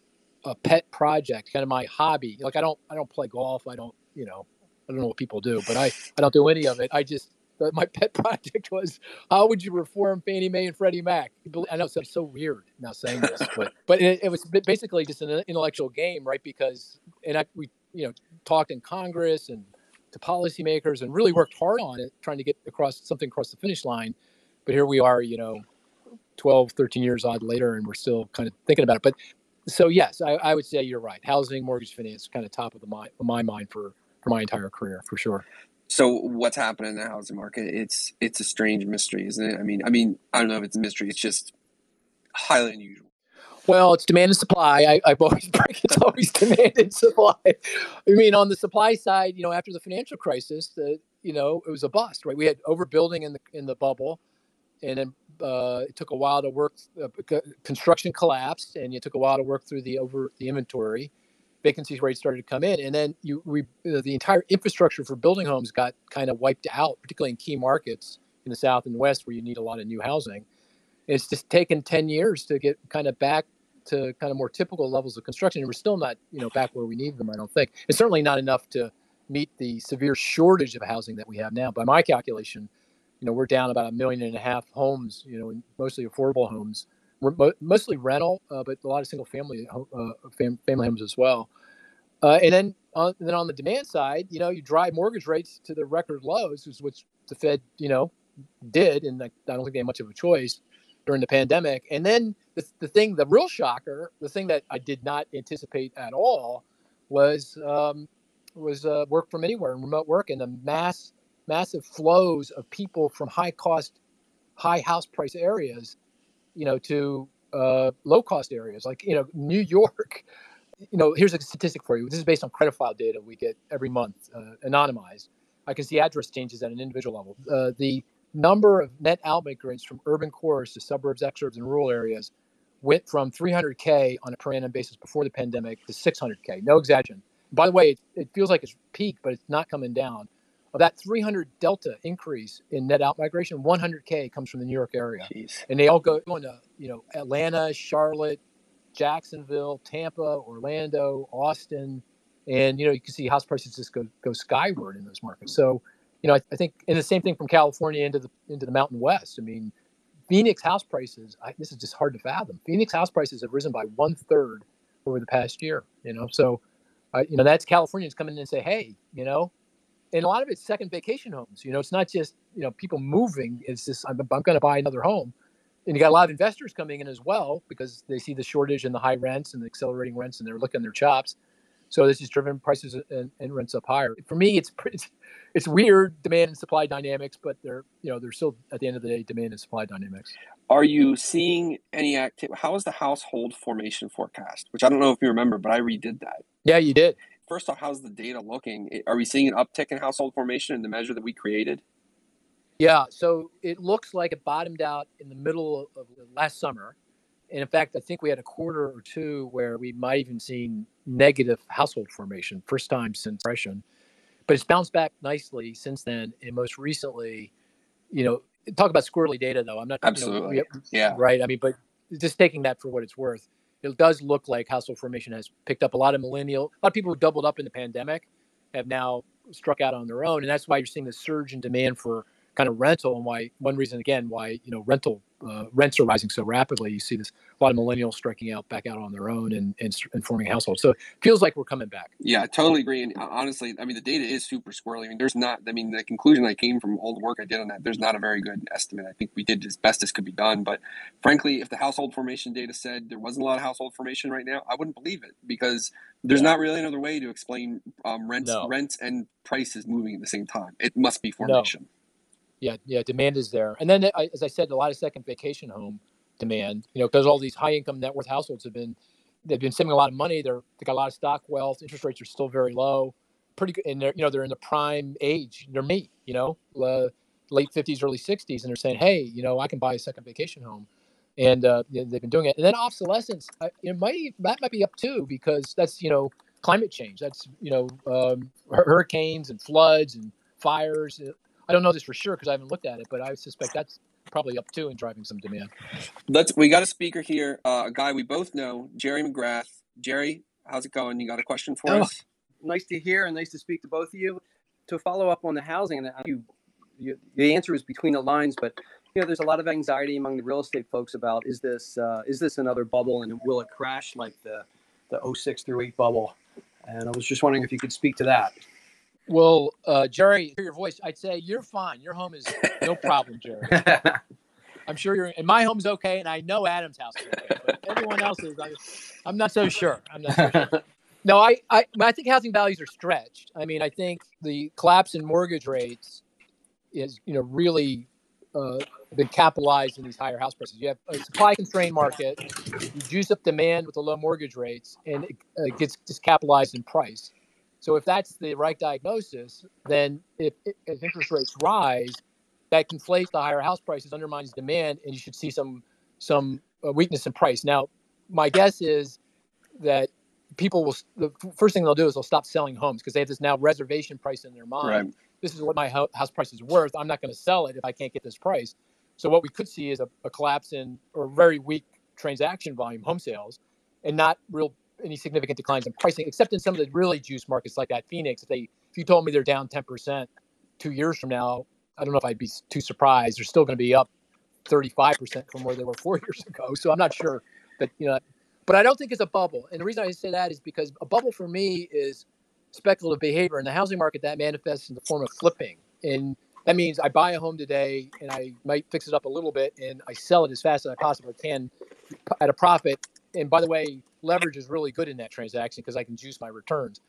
a pet project, kind of my hobby. Like I don't, I don't play golf. I don't, you know, I don't know what people do, but I, I don't do any of it. I just, uh, my pet project was how would you reform Fannie Mae and Freddie Mac? I know it's so weird now saying this, but but it, it was basically just an intellectual game, right? Because and I we you know talked in Congress and to policymakers and really worked hard on it, trying to get across something across the finish line. But here we are, you know, 12, 13 years odd later, and we're still kind of thinking about it. But so yes, I, I would say you're right. Housing, mortgage finance, kind of top of the mind, my mind for for my entire career, for sure. So what's happening in the housing market? It's it's a strange mystery, isn't it? I mean, I mean, I don't know if it's a mystery. It's just highly unusual. Well, it's demand and supply. I, I've always break. It's always demand and supply. I mean, on the supply side, you know, after the financial crisis, the you know it was a bust, right? We had overbuilding in the in the bubble, and then uh, it took a while to work. Uh, construction collapsed, and it took a while to work through the over the inventory. Vacancy rates started to come in, and then you we the entire infrastructure for building homes got kind of wiped out, particularly in key markets in the south and west where you need a lot of new housing. It's just taken 10 years to get kind of back to kind of more typical levels of construction. And we're still not, you know, back where we need them. I don't think it's certainly not enough to meet the severe shortage of housing that we have now. By my calculation, you know, we're down about a million and a half homes, you know, mostly affordable homes, mostly rental, uh, but a lot of single family uh, fam- family homes as well. Uh, and then on, then on the demand side, you know, you drive mortgage rates to the record lows, which the Fed, you know, did, and I don't think they had much of a choice during the pandemic. And then the, the thing, the real shocker, the thing that I did not anticipate at all was um, was uh, work from anywhere and remote work and the mass massive flows of people from high cost, high house price areas, you know, to uh, low cost areas like you know New York. You know, here's a statistic for you. This is based on credit file data we get every month, uh, anonymized. I can see address changes at an individual level. Uh, the number of net outmigrants from urban cores to suburbs, exurbs, and rural areas went from 300k on a per annum basis before the pandemic to 600k. No exaggeration. By the way, it, it feels like it's peaked, but it's not coming down. Of that 300 delta increase in net outmigration, 100k comes from the New York area, Jeez. and they all go into you know Atlanta, Charlotte, Jacksonville, Tampa, Orlando, Austin, and you know you can see house prices just go go skyward in those markets. So you know I, I think and the same thing from California into the into the Mountain West. I mean, Phoenix house prices. I, this is just hard to fathom. Phoenix house prices have risen by one third over the past year. You know, so you know that's Californians coming in and say, hey, you know, and a lot of it's second vacation homes. You know, it's not just you know people moving. It's just I'm, I'm going to buy another home, and you got a lot of investors coming in as well because they see the shortage and the high rents and the accelerating rents, and they're looking their chops. So this has driven prices and, and rents up higher. For me, it's pretty, it's weird demand and supply dynamics, but they're you know they're still at the end of the day demand and supply dynamics. Are you seeing any activity? How is the household formation forecast? Which I don't know if you remember, but I redid that. Yeah, you did. First off, how's the data looking? Are we seeing an uptick in household formation in the measure that we created? Yeah, so it looks like it bottomed out in the middle of last summer. And in fact, I think we had a quarter or two where we might even seen negative household formation, first time since depression. But it's bounced back nicely since then. And most recently, you know, talk about squirrely data though. I'm not absolutely you know, yeah right. I mean, but just taking that for what it's worth, it does look like household formation has picked up. A lot of millennial, a lot of people who doubled up in the pandemic have now struck out on their own, and that's why you're seeing the surge in demand for kind of rental, and why one reason again why you know rental uh, rents are rising so rapidly. You see this a lot of millennials striking out back out on their own and, and, and forming households. So it feels like we're coming back. Yeah, I totally agree. And uh, honestly, I mean, the data is super squirrely. I mean, there's not, I mean, the conclusion I came from all the work I did on that, there's not a very good estimate. I think we did as best as could be done. But frankly, if the household formation data said there wasn't a lot of household formation right now, I wouldn't believe it because there's yeah. not really another way to explain um, rents, no. rents and prices moving at the same time. It must be formation. No. Yeah, yeah, demand is there. And then, as I said, a lot of second vacation home demand. You know, because all these high income net worth households have been they've been saving a lot of money. They're they got a lot of stock wealth. Interest rates are still very low. Pretty good, and they're you know they're in the prime age. They're me, you know, uh, late fifties, early sixties, and they're saying, hey, you know, I can buy a second vacation home, and uh, they've been doing it. And then obsolescence, it might that might be up too because that's you know climate change. That's you know um, hurricanes and floods and fires. I don't know this for sure because I haven't looked at it, but I suspect that's probably up too and driving some demand. Let's. We got a speaker here, uh, a guy we both know, Jerry McGrath. Jerry, how's it going? You got a question for oh, us? Nice to hear and nice to speak to both of you. To follow up on the housing, and you, you, the answer is between the lines, but you know, there's a lot of anxiety among the real estate folks about is this uh, is this another bubble and will it crash like the the 06 through 8 bubble? And I was just wondering if you could speak to that. Well, uh, Jerry, hear your voice. I'd say you're fine. Your home is no problem, Jerry. I'm sure you're, and my home's okay, and I know Adam's house is okay, but everyone else's, I, I'm not so sure. I'm not so sure. No, I, I, I think housing values are stretched. I mean, I think the collapse in mortgage rates is, you know, really uh, been capitalized in these higher house prices. You have a supply constrained market, you juice up demand with the low mortgage rates, and it uh, gets just capitalized in price. So if that's the right diagnosis, then if, if interest rates rise, that conflates the higher house prices, undermines demand, and you should see some some uh, weakness in price. Now, my guess is that people will the first thing they'll do is they'll stop selling homes because they have this now reservation price in their mind. Right. This is what my house price is worth. I'm not going to sell it if I can't get this price. So what we could see is a, a collapse in or very weak transaction volume, home sales, and not real any significant declines in pricing, except in some of the really juice markets like that Phoenix. If they if you told me they're down 10% two years from now, I don't know if I'd be too surprised. They're still going to be up 35% from where they were four years ago. So I'm not sure that, you know, but I don't think it's a bubble. And the reason I say that is because a bubble for me is speculative behavior. In the housing market, that manifests in the form of flipping. And That means I buy a home today and I might fix it up a little bit and I sell it as fast as I possibly can at a profit. And by the way, leverage is really good in that transaction because I can juice my returns.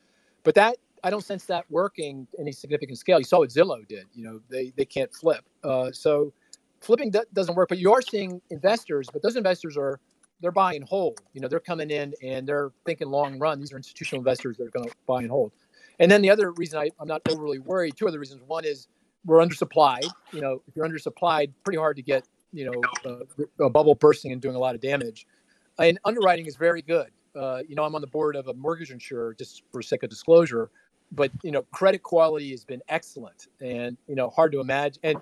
But that I don't sense that working any significant scale. You saw what Zillow did. You know, they they can't flip. Uh, so flipping doesn't work. But you are seeing investors, but those investors are they're buying hold. You know, they're coming in and they're thinking long run. These are institutional investors that are going to buy and hold. And then the other reason I, I'm not overly worried, two other reasons. One is we're undersupplied. You know, if you're undersupplied, pretty hard to get you know uh, a bubble bursting and doing a lot of damage. And underwriting is very good. Uh, you know, I'm on the board of a mortgage insurer, just for sake of disclosure. But you know, credit quality has been excellent, and you know, hard to imagine. And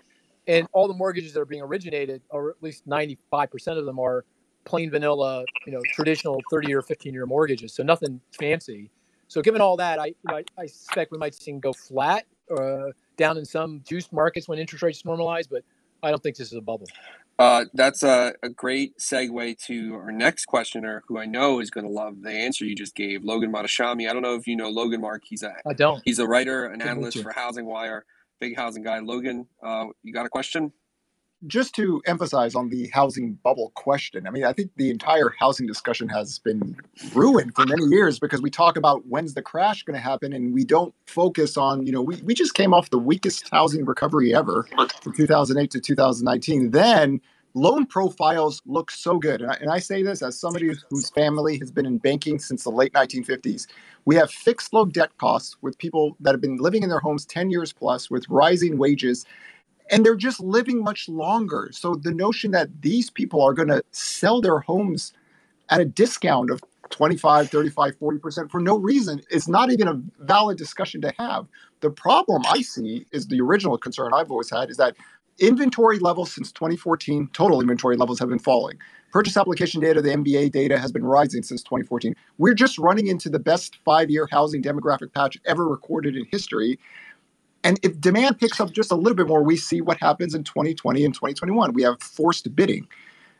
and all the mortgages that are being originated, or at least 95% of them, are plain vanilla, you know, traditional 30 or 15 year mortgages. So nothing fancy. So given all that, I you know, I, I, suspect we might see go flat, uh, down in some juice markets when interest rates normalize. But I don't think this is a bubble. Uh, that's a, a, great segue to our next questioner, who I know is going to love the answer you just gave, Logan Mohtashami. I don't know if you know Logan Mark. He's a I don't. He's a writer, an Good analyst for Housing Wire, big housing guy. Logan, uh, you got a question? Just to emphasize on the housing bubble question, I mean, I think the entire housing discussion has been ruined for many years because we talk about when's the crash going to happen and we don't focus on, you know, we, we just came off the weakest housing recovery ever from 2008 to 2019. Then loan profiles look so good. And I, and I say this as somebody whose family has been in banking since the late 1950s. We have fixed low debt costs with people that have been living in their homes 10 years plus with rising wages and they're just living much longer. So the notion that these people are going to sell their homes at a discount of 25, 35, 40% for no reason is not even a valid discussion to have. The problem I see is the original concern I've always had is that inventory levels since 2014, total inventory levels have been falling. Purchase application data, the MBA data has been rising since 2014. We're just running into the best five year housing demographic patch ever recorded in history. And if demand picks up just a little bit more, we see what happens in 2020 and 2021. We have forced bidding.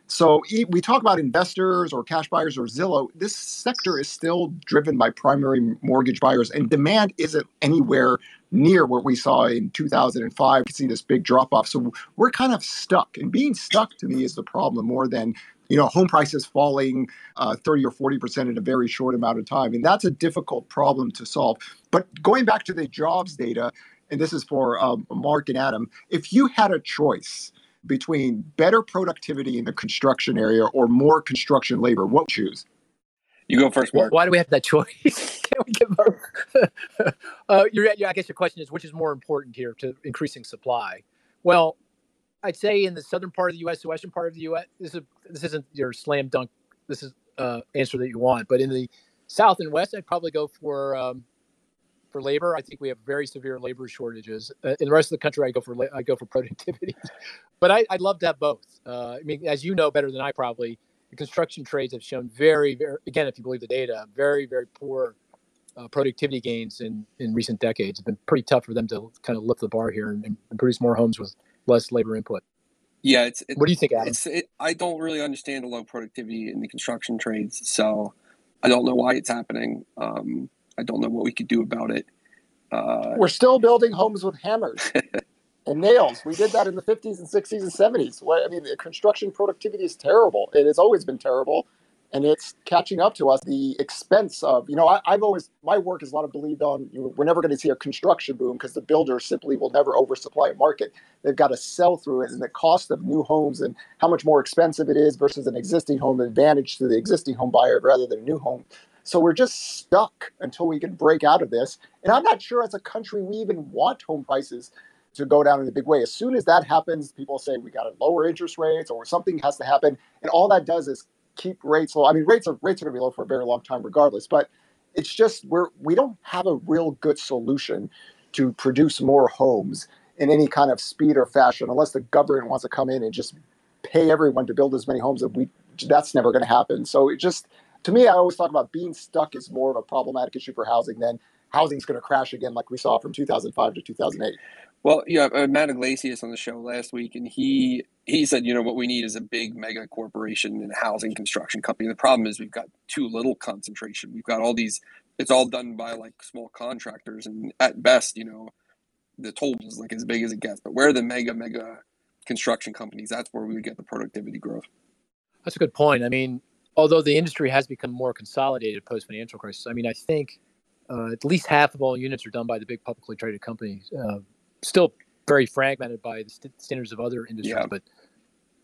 So we talk about investors or cash buyers or Zillow. This sector is still driven by primary mortgage buyers, and demand isn't anywhere near what we saw in 2005. You can see this big drop off. So we're kind of stuck, and being stuck to me is the problem more than you know home prices falling uh, 30 or 40 percent in a very short amount of time, and that's a difficult problem to solve. But going back to the jobs data, and this is for um, Mark and Adam, if you had a choice between better productivity in the construction area or more construction labor, what would you choose? You go first, Mark. Why do we have that choice? Can we get both? uh, yeah, I guess your question is which is more important here to increasing supply? Well, I'd say in the southern part of the U.S., the western part of the U.S., this is this isn't your slam dunk. This is uh, answer that you want, but in the south and west, I'd probably go for um, for labor. I think we have very severe labor shortages. Uh, in the rest of the country, I go for I go for productivity. but I, would love to have both. Uh, I mean, as you know better than I probably, the construction trades have shown very, very again, if you believe the data, very, very poor uh, productivity gains in in recent decades. It's been pretty tough for them to kind of lift the bar here and, and produce more homes with less labor input. Yeah, it's. It, what do you think, Adam? It, I don't really understand the low productivity in the construction trades, so I don't know why it's happening. Um, I don't know what we could do about it. Uh, We're still building homes with hammers and nails. We did that in the 50s and 60s and 70s. I mean, construction productivity is terrible. It has always been terrible, and it's catching up to us. The expense of, you know, I, have always, my work is a lot of believed on, you know, we're never going to see a construction boom because the builders simply will never oversupply a market. They've got to sell through it, and the cost of new homes and how much more expensive it is versus an existing home advantage to the existing home buyer rather than a new home so we're just stuck until we can break out of this. And I'm not sure as a country we even want home prices to go down in a big way. As soon as that happens, people say we got to lower interest rates or something has to happen. And all that does is keep rates low. I mean, rates are rates are going to be low for a very long time regardless, but it's just we're we don't have a real good solution to produce more homes in any kind of speed or fashion unless the government wants to come in and just pay everyone to build as many homes that we that's never going to happen. So it just to me, I always talk about being stuck is more of a problematic issue for housing than housing's going to crash again, like we saw from 2005 to 2008. Well, yeah, uh, Matt Yglesias on the show last week, and he he said, you know, what we need is a big mega corporation and housing construction company. The problem is we've got too little concentration. We've got all these. It's all done by like small contractors, and at best, you know, the toll is like as big as it gets, but where are the mega mega construction companies? That's where we would get the productivity growth. That's a good point. I mean, although the industry has become more consolidated post financial crisis, I mean, I think uh, at least half of all units are done by the big publicly traded companies. Uh, still very fragmented by the st- standards of other industries, yeah. but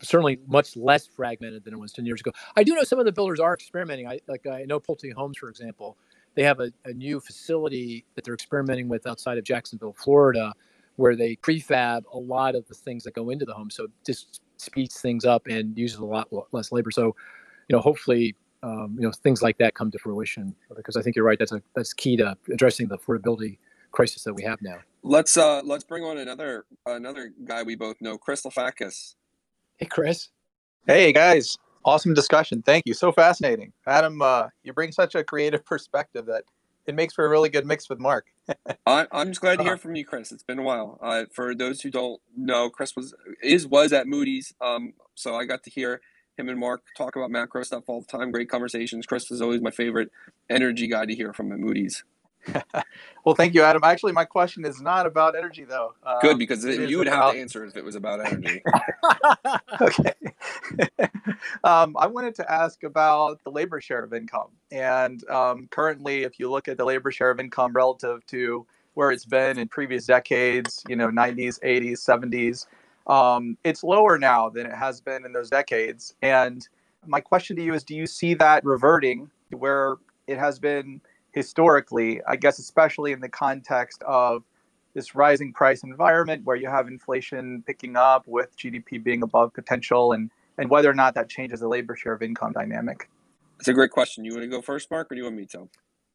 certainly much less fragmented than it was 10 years ago. I do know some of the builders are experimenting. I like I know Pulte Homes, for example. They have a, a new facility that they're experimenting with outside of Jacksonville, Florida, where they prefab a lot of the things that go into the home. So just speeds things up and uses a lot less labor. So, you know, hopefully, um, you know, things like that come to fruition because I think you're right. That's a that's key to addressing the affordability crisis that we have now. Let's uh let's bring on another another guy we both know, Chris Lafakis. Hey, Chris. Hey guys, awesome discussion. Thank you. So fascinating, Adam. Uh, you bring such a creative perspective that it makes for a really good mix with Mark. I, am just glad to hear uh-huh. from you, Chris. It's been a while. Uh, for those who don't know, Chris was is was at Moody's, um, so I got to hear him and Mark talk about macro stuff all the time. Great conversations. Chris is always my favorite energy guy to hear from at Moody's. well, thank you, Adam. Actually, my question is not about energy, though. Um, Good, because you would about... have to answer if it was about energy. okay. um, I wanted to ask about the labor share of income. And um, currently, if you look at the labor share of income relative to where it's been in previous decades, you know, 90s, 80s, 70s, um, it's lower now than it has been in those decades. And my question to you is do you see that reverting where it has been – historically, I guess, especially in the context of this rising price environment where you have inflation picking up with GDP being above potential and, and whether or not that changes the labor share of income dynamic? It's a great question. You want to go first, Mark, or do you want me to?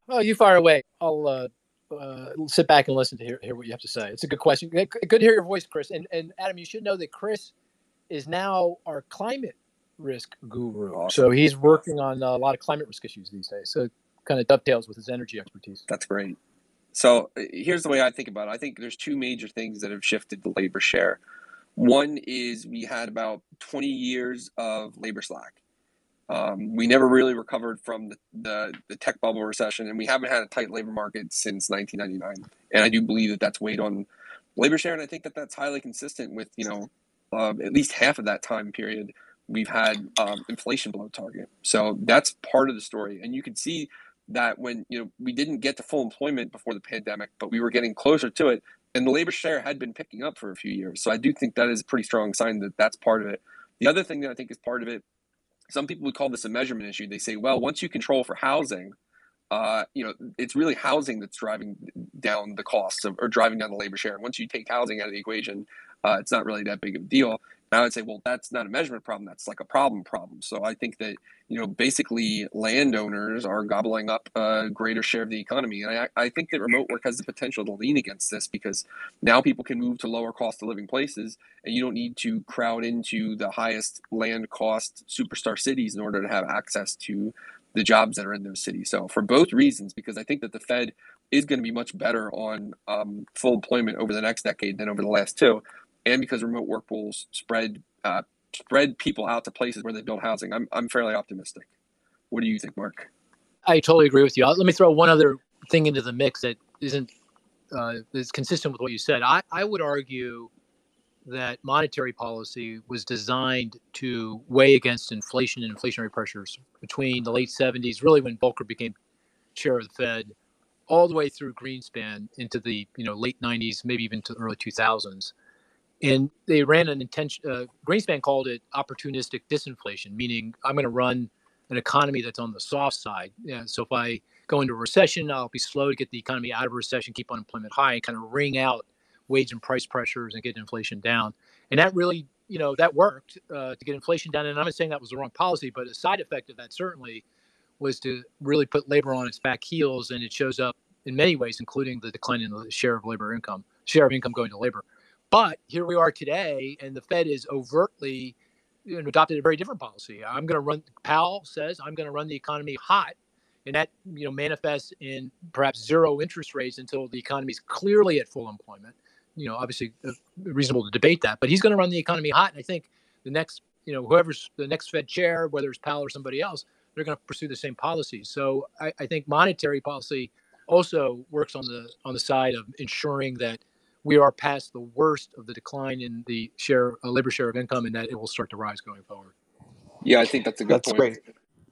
Oh, you fire away. I'll uh, uh, sit back and listen to hear, hear what you have to say. It's a good question. Good to hear your voice, Chris. And, and Adam, you should know that Chris is now our climate risk guru. Awesome. So he's working on a lot of climate risk issues these days. So kind of dovetails with his energy expertise. That's great. So uh, here's the way I think about it. I think there's two major things that have shifted the labor share. One is we had about 20 years of labor slack. Um, we never really recovered from the, the, the, tech bubble recession, and we haven't had a tight labor market since 1999. And I do believe that that's weighed on labor share, and I think that that's highly consistent with you know uh, at least half of that time period we've had um, inflation below target. So that's part of the story, and you can see that when you know we didn't get to full employment before the pandemic, but we were getting closer to it, and the labor share had been picking up for a few years. So I do think that is a pretty strong sign that that's part of it. The other thing that I think is part of it, some people would call this a measurement issue. They say, well, once you control for housing, uh, you know, it's really housing that's driving down the costs of, or driving down the labor share. And once you take housing out of the equation, uh, it's not really that big of a deal. And I would say, well, that's not a measurement problem. That's like a problem problem. So I think that, you know, basically landowners are gobbling up a greater share of the economy. And I, I think that remote work has the potential to lean against this because now people can move to lower cost of living places and you don't need to crowd into the highest land cost superstar cities in order to have access to the jobs that are in those cities. So for both reasons, because I think that the Fed is going to be much better on um, full employment over the next decade than over the last two and because remote work will spread uh, spread people out to places where they build housing, I'm I'm fairly optimistic. What do you think, Mark? I totally agree with you. Let me throw one other thing into the mix that isn't uh, is consistent with what you said. I, I would argue that monetary policy was designed to weigh against inflation and inflationary pressures between the late 70s, really when Volcker became chair of the Fed, all the way through Greenspan into the you know late 90s, maybe even to the early 2000s and they ran an intention. Uh, Greenspan called it opportunistic disinflation, meaning I'm going to run an economy that's on the soft side. Yeah, so if I go into recession, I'll be slow to get the economy out of recession, keep unemployment high, and kind of wring out wage and price pressures and get inflation down. And that really, you know, that worked uh, to get inflation down. And I'm not saying that was the wrong policy, but a side effect of that certainly was to really put labor on its back heels, and it shows up in many ways, including the decline in the share of labor income, share of income going to labor. But here we are today, and the Fed is overtly you know, adopted a very different policy. I'm going to run. Powell says I'm going to run the economy hot, and that you know manifests in perhaps zero interest rates until the economy is clearly at full employment. You know, obviously uh, reasonable to debate that, but he's going to run the economy hot, and I think the next you know whoever's the next Fed chair, whether it's Powell or somebody else, they're going to pursue the same policies. So I, I think monetary policy also works on the on the side of ensuring that we are past the worst of the decline in the share uh, labor share of income, and that it will start to rise going forward. Yeah, I think that's a good that's point. great.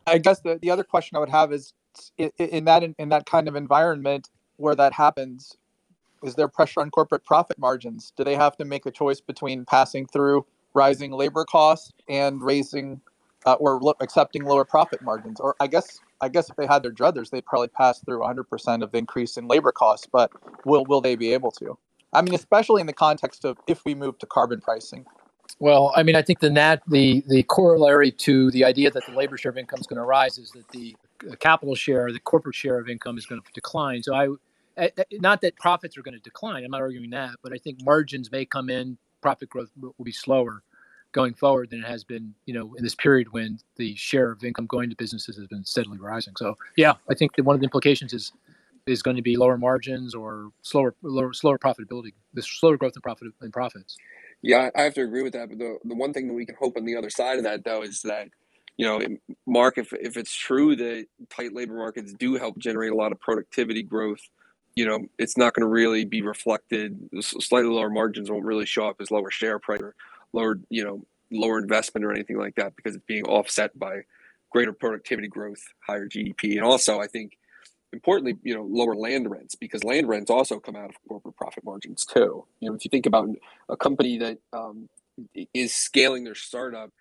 I guess the, the other question I would have is in, in that in that kind of environment where that happens, is there pressure on corporate profit margins? Do they have to make a choice between passing through rising labor costs and raising uh, or lo- accepting lower profit margins? Or I guess I guess if they had their druthers, they'd probably pass through 100% of the increase in labor costs. But will will they be able to? I mean, especially in the context of if we move to carbon pricing. Well, I mean, I think the nat the the corollary to the idea that the labor share of income is going to rise is that the capital share, the corporate share of income, is going to decline. So I, not that profits are going to decline. I'm not arguing that, but I think margins may come in. Profit growth will be slower going forward than it has been, you know, in this period when the share of income going to businesses has been steadily rising. So yeah, I think that one of the implications is is going to be lower margins or slower lower, slower profitability, the slower growth in profit in profits. Yeah, I have to agree with that. But the the one thing that we can hope on the other side of that though is that you know, Mark, if if it's true that tight labor markets do help generate a lot of productivity growth, you know, it's not going to really be reflected. Slightly lower margins won't really show up as lower share price or lower, you know, lower investment or anything like that because it's being offset by greater productivity growth, higher GDP, and also I think importantly, you know, lower land rents because land rents also come out of corporate profit margins too. You know, if you think about a company that um, is scaling their startup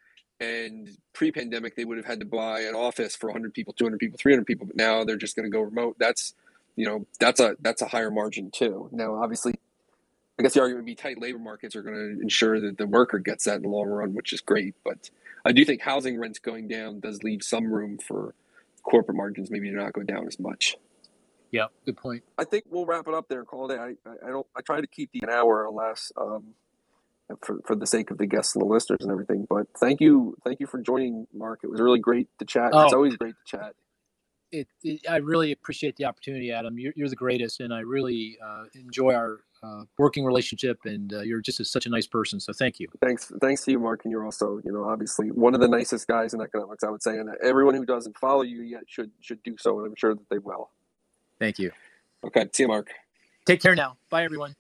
and pre-pandemic they would have had to buy an office for 100 people 200 people 300 people but now they're just going to go remote that's you know that's a that's a higher margin too now obviously i guess the argument would be tight labor markets are going to ensure that the worker gets that in the long run which is great but i do think housing rents going down does leave some room for corporate margins maybe do not go down as much yeah good point i think we'll wrap it up there and call it I, I, I don't i try to keep the an hour or less um, for, for the sake of the guests and the listeners and everything. But thank you, thank you for joining, Mark. It was really great to chat. Oh, it's always great to chat. It, it, I really appreciate the opportunity, Adam. You're, you're the greatest, and I really uh, enjoy our uh, working relationship. And uh, you're just a, such a nice person. So thank you. Thanks, thanks to you, Mark. And you're also, you know, obviously one of the nicest guys in economics, I would say. And everyone who doesn't follow you yet should should do so, and I'm sure that they will. Thank you. Okay, see you, Mark. Take care now. Bye, everyone.